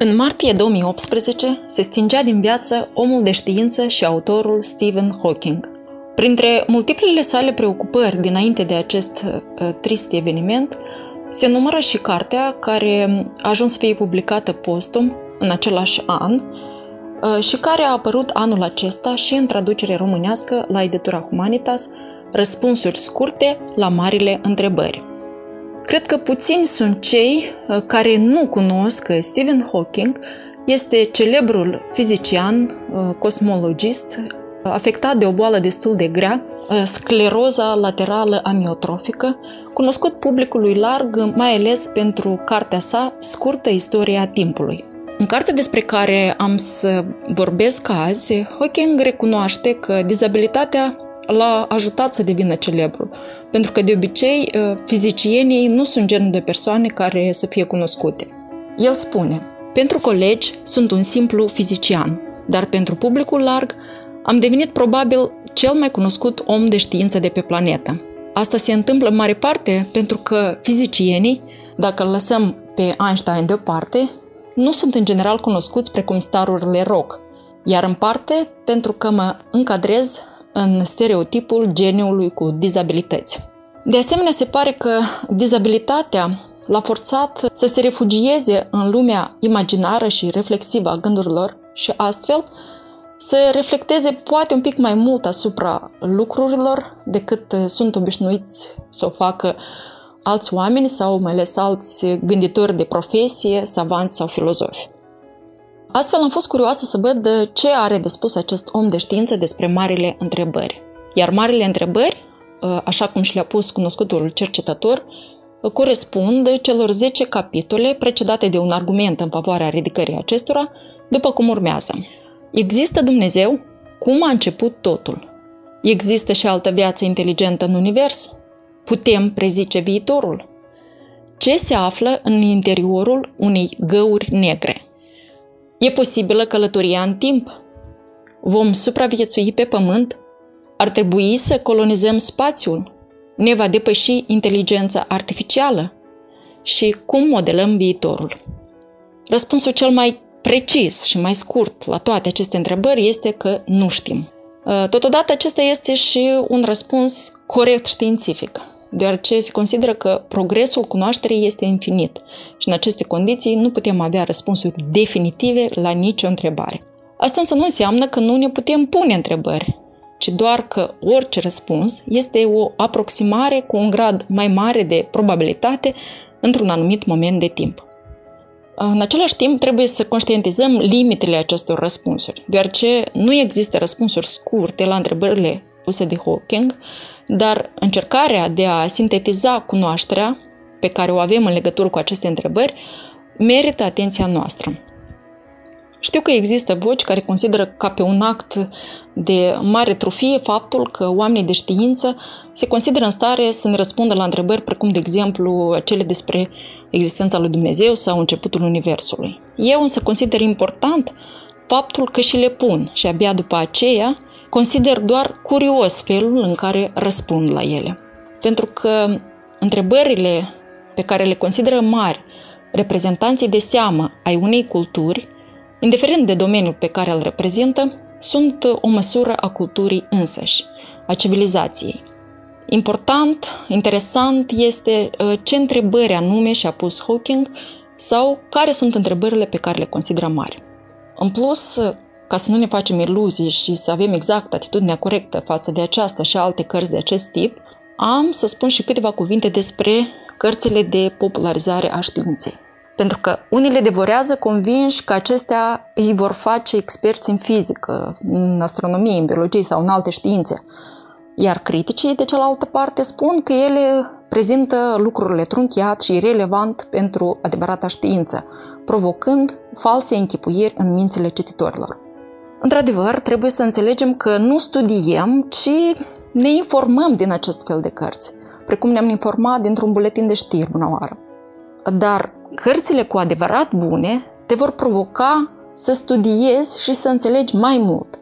În martie 2018 se stingea din viață omul de știință și autorul Stephen Hawking. Printre multiplele sale preocupări dinainte de acest uh, trist eveniment, se numără și cartea care a ajuns să fie publicată postum în același an uh, și care a apărut anul acesta și în traducere românească la editura Humanitas, Răspunsuri scurte la marile întrebări. Cred că puțini sunt cei uh, care nu cunosc că Stephen Hawking este celebrul fizician, uh, cosmologist, uh, afectat de o boală destul de grea, scleroza laterală amiotrofică, cunoscut publicului larg mai ales pentru cartea sa Scurtă istoria timpului. În cartea despre care am să vorbesc azi, Hawking recunoaște că dizabilitatea l-a ajutat să devină celebru. Pentru că, de obicei, uh, fizicienii nu sunt genul de persoane care să fie cunoscute. El spune, pentru colegi sunt un simplu fizician, dar pentru publicul larg am devenit probabil cel mai cunoscut om de știință de pe planetă. Asta se întâmplă în mare parte pentru că fizicienii, dacă îl lăsăm pe Einstein deoparte, nu sunt în general cunoscuți precum starurile rock, iar în parte pentru că mă încadrez în stereotipul geniului cu dizabilități. De asemenea, se pare că dizabilitatea l-a forțat să se refugieze în lumea imaginară și reflexivă a gândurilor și astfel să reflecteze poate un pic mai mult asupra lucrurilor decât sunt obișnuiți să o facă alți oameni sau mai ales alți gânditori de profesie, savanți sau filozofi. Astfel am fost curioasă să văd ce are de spus acest om de știință despre marile întrebări. Iar marile întrebări, ă, așa cum și le-a pus cunoscutul cercetător, corespund celor 10 capitole precedate de un argument în favoarea ridicării acestora, după cum urmează. Există Dumnezeu? Cum a început totul? Există și altă viață inteligentă în univers? Putem prezice viitorul? Ce se află în interiorul unei găuri negre? E posibilă călătoria în timp? Vom supraviețui pe Pământ? Ar trebui să colonizăm spațiul? Ne va depăși inteligența artificială? Și cum modelăm viitorul? Răspunsul cel mai precis și mai scurt la toate aceste întrebări este că nu știm. Totodată acesta este și un răspuns corect științific deoarece se consideră că progresul cunoașterii este infinit și în aceste condiții nu putem avea răspunsuri definitive la nicio întrebare. Asta însă nu înseamnă că nu ne putem pune întrebări, ci doar că orice răspuns este o aproximare cu un grad mai mare de probabilitate într-un anumit moment de timp. În același timp, trebuie să conștientizăm limitele acestor răspunsuri, deoarece nu există răspunsuri scurte la întrebările puse de Hawking, dar încercarea de a sintetiza cunoașterea pe care o avem în legătură cu aceste întrebări merită atenția noastră. Știu că există voci care consideră ca pe un act de mare trufie faptul că oamenii de știință se consideră în stare să ne răspundă la întrebări precum, de exemplu, cele despre existența lui Dumnezeu sau începutul Universului. Eu însă consider important faptul că și le pun și abia după aceea Consider doar curios felul în care răspund la ele. Pentru că întrebările pe care le consideră mari reprezentanții de seamă ai unei culturi, indiferent de domeniul pe care îl reprezintă, sunt o măsură a culturii însăși, a civilizației. Important, interesant este ă, ce întrebări anume și-a pus Hawking sau care sunt întrebările pe care le consideră mari. În plus, ca să nu ne facem iluzii și să avem exact atitudinea corectă față de aceasta și alte cărți de acest tip, am să spun și câteva cuvinte despre cărțile de popularizare a științei. Pentru că unii le devorează convinși că acestea îi vor face experți în fizică, în astronomie, în biologie sau în alte științe. Iar criticii, de cealaltă parte, spun că ele prezintă lucrurile trunchiat și irrelevant pentru adevărata știință, provocând false închipuiri în mințile cititorilor. Într-adevăr, trebuie să înțelegem că nu studiem, ci ne informăm din acest fel de cărți, precum ne-am informat dintr-un buletin de știri bună oară. Dar cărțile cu adevărat bune te vor provoca să studiezi și să înțelegi mai mult,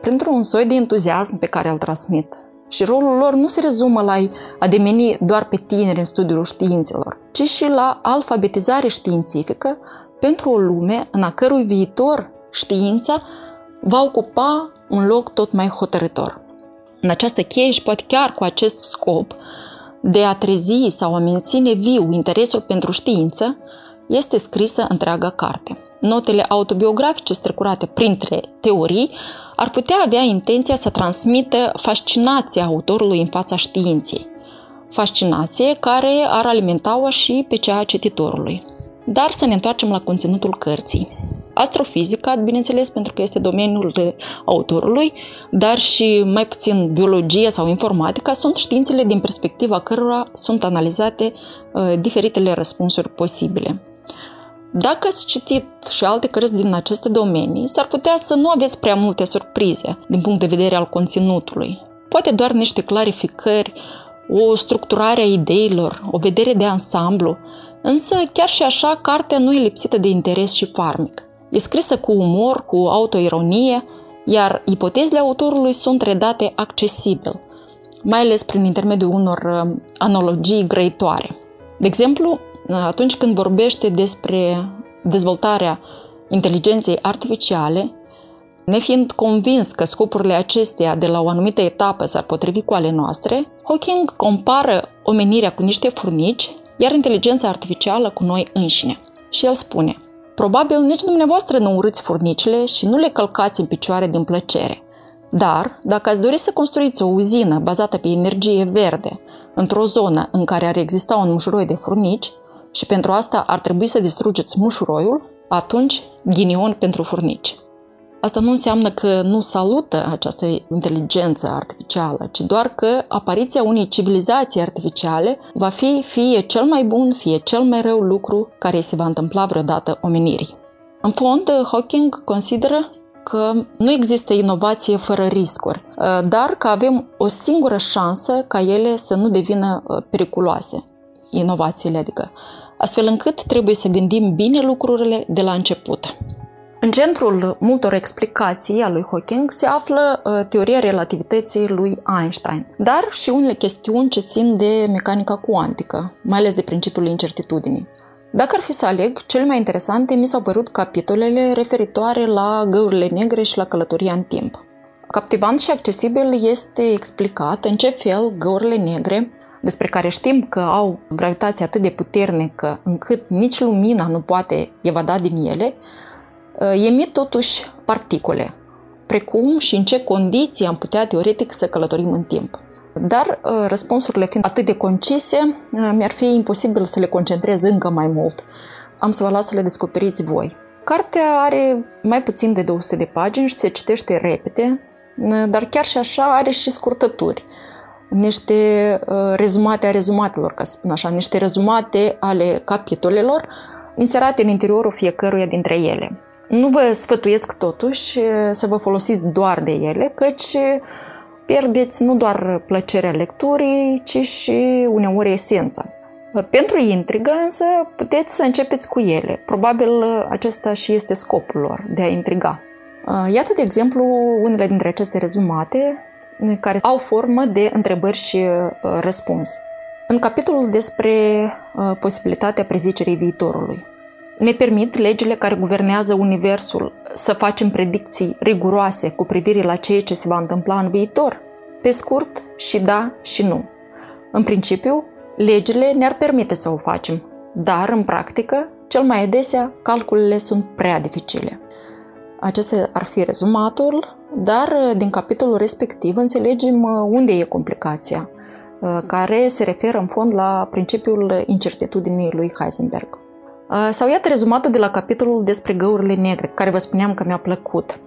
printr-un soi de entuziasm pe care îl transmit. Și rolul lor nu se rezumă la a demeni doar pe tineri în studiul științelor, ci și la alfabetizare științifică pentru o lume în a cărui viitor știința va ocupa un loc tot mai hotărător. În această cheie și poate chiar cu acest scop de a trezi sau a menține viu interesul pentru știință, este scrisă întreaga carte. Notele autobiografice strecurate printre teorii ar putea avea intenția să transmită fascinația autorului în fața științei, fascinație care ar alimenta-o și pe cea a cititorului. Dar să ne întoarcem la conținutul cărții. Astrofizica, bineînțeles, pentru că este domeniul de autorului, dar și mai puțin biologia sau informatica sunt științele din perspectiva cărora sunt analizate uh, diferitele răspunsuri posibile. Dacă ați citit și alte cărți din aceste domenii, s-ar putea să nu aveți prea multe surprize din punct de vedere al conținutului. Poate doar niște clarificări, o structurare a ideilor, o vedere de ansamblu, însă chiar și așa, cartea nu e lipsită de interes și farmic. E scrisă cu umor, cu autoironie, iar ipotezele autorului sunt redate accesibil, mai ales prin intermediul unor uh, analogii grăitoare. De exemplu, atunci când vorbește despre dezvoltarea inteligenței artificiale, nefiind convins că scopurile acesteia de la o anumită etapă s-ar potrivi cu ale noastre, Hawking compară omenirea cu niște furnici, iar inteligența artificială cu noi înșine. Și el spune, probabil nici dumneavoastră nu urâți furnicile și nu le călcați în picioare din plăcere. Dar, dacă ați dori să construiți o uzină bazată pe energie verde într-o zonă în care ar exista un mușuroi de furnici, și pentru asta ar trebui să distrugeți mușuroiul, atunci ghinion pentru furnici. Asta nu înseamnă că nu salută această inteligență artificială, ci doar că apariția unei civilizații artificiale va fi fie cel mai bun, fie cel mai rău lucru care se va întâmpla vreodată omenirii. În fond, Hawking consideră că nu există inovație fără riscuri, dar că avem o singură șansă ca ele să nu devină uh, periculoase, inovațiile adică astfel încât trebuie să gândim bine lucrurile de la început. În centrul multor explicații a lui Hawking se află uh, teoria relativității lui Einstein, dar și unele chestiuni ce țin de mecanica cuantică, mai ales de principiul incertitudinii. Dacă ar fi să aleg, cele mai interesante mi s-au părut capitolele referitoare la găurile negre și la călătoria în timp. Captivant și accesibil este explicat în ce fel găurile negre despre care știm că au gravitație atât de puternică încât nici lumina nu poate evada din ele, uh, emit totuși particule, precum și în ce condiții am putea teoretic să călătorim în timp. Dar uh, răspunsurile fiind atât de concise, uh, mi-ar fi imposibil să le concentrez încă mai mult. Am să vă las să le descoperiți voi. Cartea are mai puțin de 200 de pagini și se citește repede, dar chiar și așa are și scurtături niște uh, rezumate a rezumatelor, ca să spun așa, niște rezumate ale capitolelor inserate în interiorul fiecăruia dintre ele. Nu vă sfătuiesc totuși uh, să vă folosiți doar de ele, căci pierdeți nu doar plăcerea lecturii, ci și uneori esența. Pentru intrigă, însă, puteți să începeți cu ele. Probabil acesta și este scopul lor, de a intriga. Uh, iată, de exemplu, unele dintre aceste rezumate care au formă de întrebări și uh, răspuns. În capitolul despre uh, posibilitatea prezicerii viitorului, ne permit legile care guvernează Universul să facem predicții riguroase cu privire la ceea ce se va întâmpla în viitor? Pe scurt, și da și nu. În principiu, legile ne-ar permite să o facem, dar, în practică, cel mai adesea, calculele sunt prea dificile. Acesta ar fi rezumatul, dar uh, din capitolul respectiv înțelegem uh, unde e complicația, uh, care se referă în fond la principiul incertitudinii lui Heisenberg. Sau iată rezumatul de la capitolul despre găurile negre, care vă spuneam că mi-a plăcut.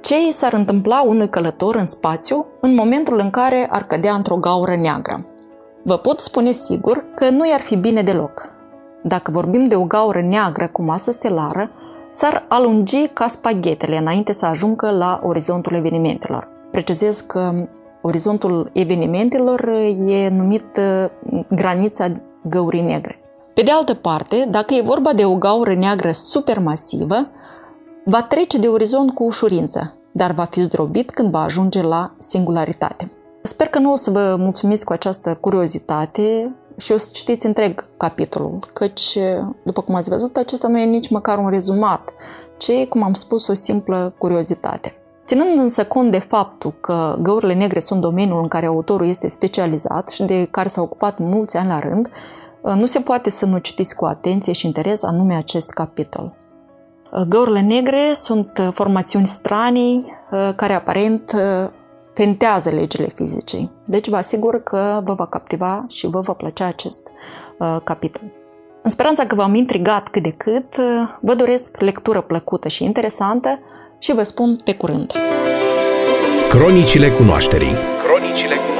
Ce i s-ar întâmpla unui călător în spațiu în momentul în care ar cădea într-o gaură neagră? Vă pot spune sigur că nu i-ar fi bine deloc. Dacă vorbim de o gaură neagră cu masă stelară, s-ar alungi ca spaghetele înainte să ajungă la orizontul evenimentelor. Precizez că orizontul evenimentelor e numit uh, granița găurii negre. Pe de altă parte, dacă e vorba de o gaură neagră supermasivă, va trece de orizont cu ușurință, dar va fi zdrobit când va ajunge la singularitate. Sper că nu o să vă mulțumiți cu această curiozitate și o să citiți întreg capitolul, căci, după cum ați văzut, acesta nu e nici măcar un rezumat, ci, cum am spus, o simplă curiozitate. Ținând însă cont de faptul că găurile negre sunt domeniul în care autorul este specializat și de care s-a ocupat mulți ani la rând, nu se poate să nu citiți cu atenție și interes anume acest capitol. Găurile negre sunt formațiuni stranii care aparent tentează legile fizicii. Deci vă asigur că vă va captiva și vă va plăcea acest uh, capitol. În speranța că v-am intrigat cât de cât, uh, vă doresc lectură plăcută și interesantă și vă spun pe curând. Cronicile cunoașterii Cronicile cunoașterii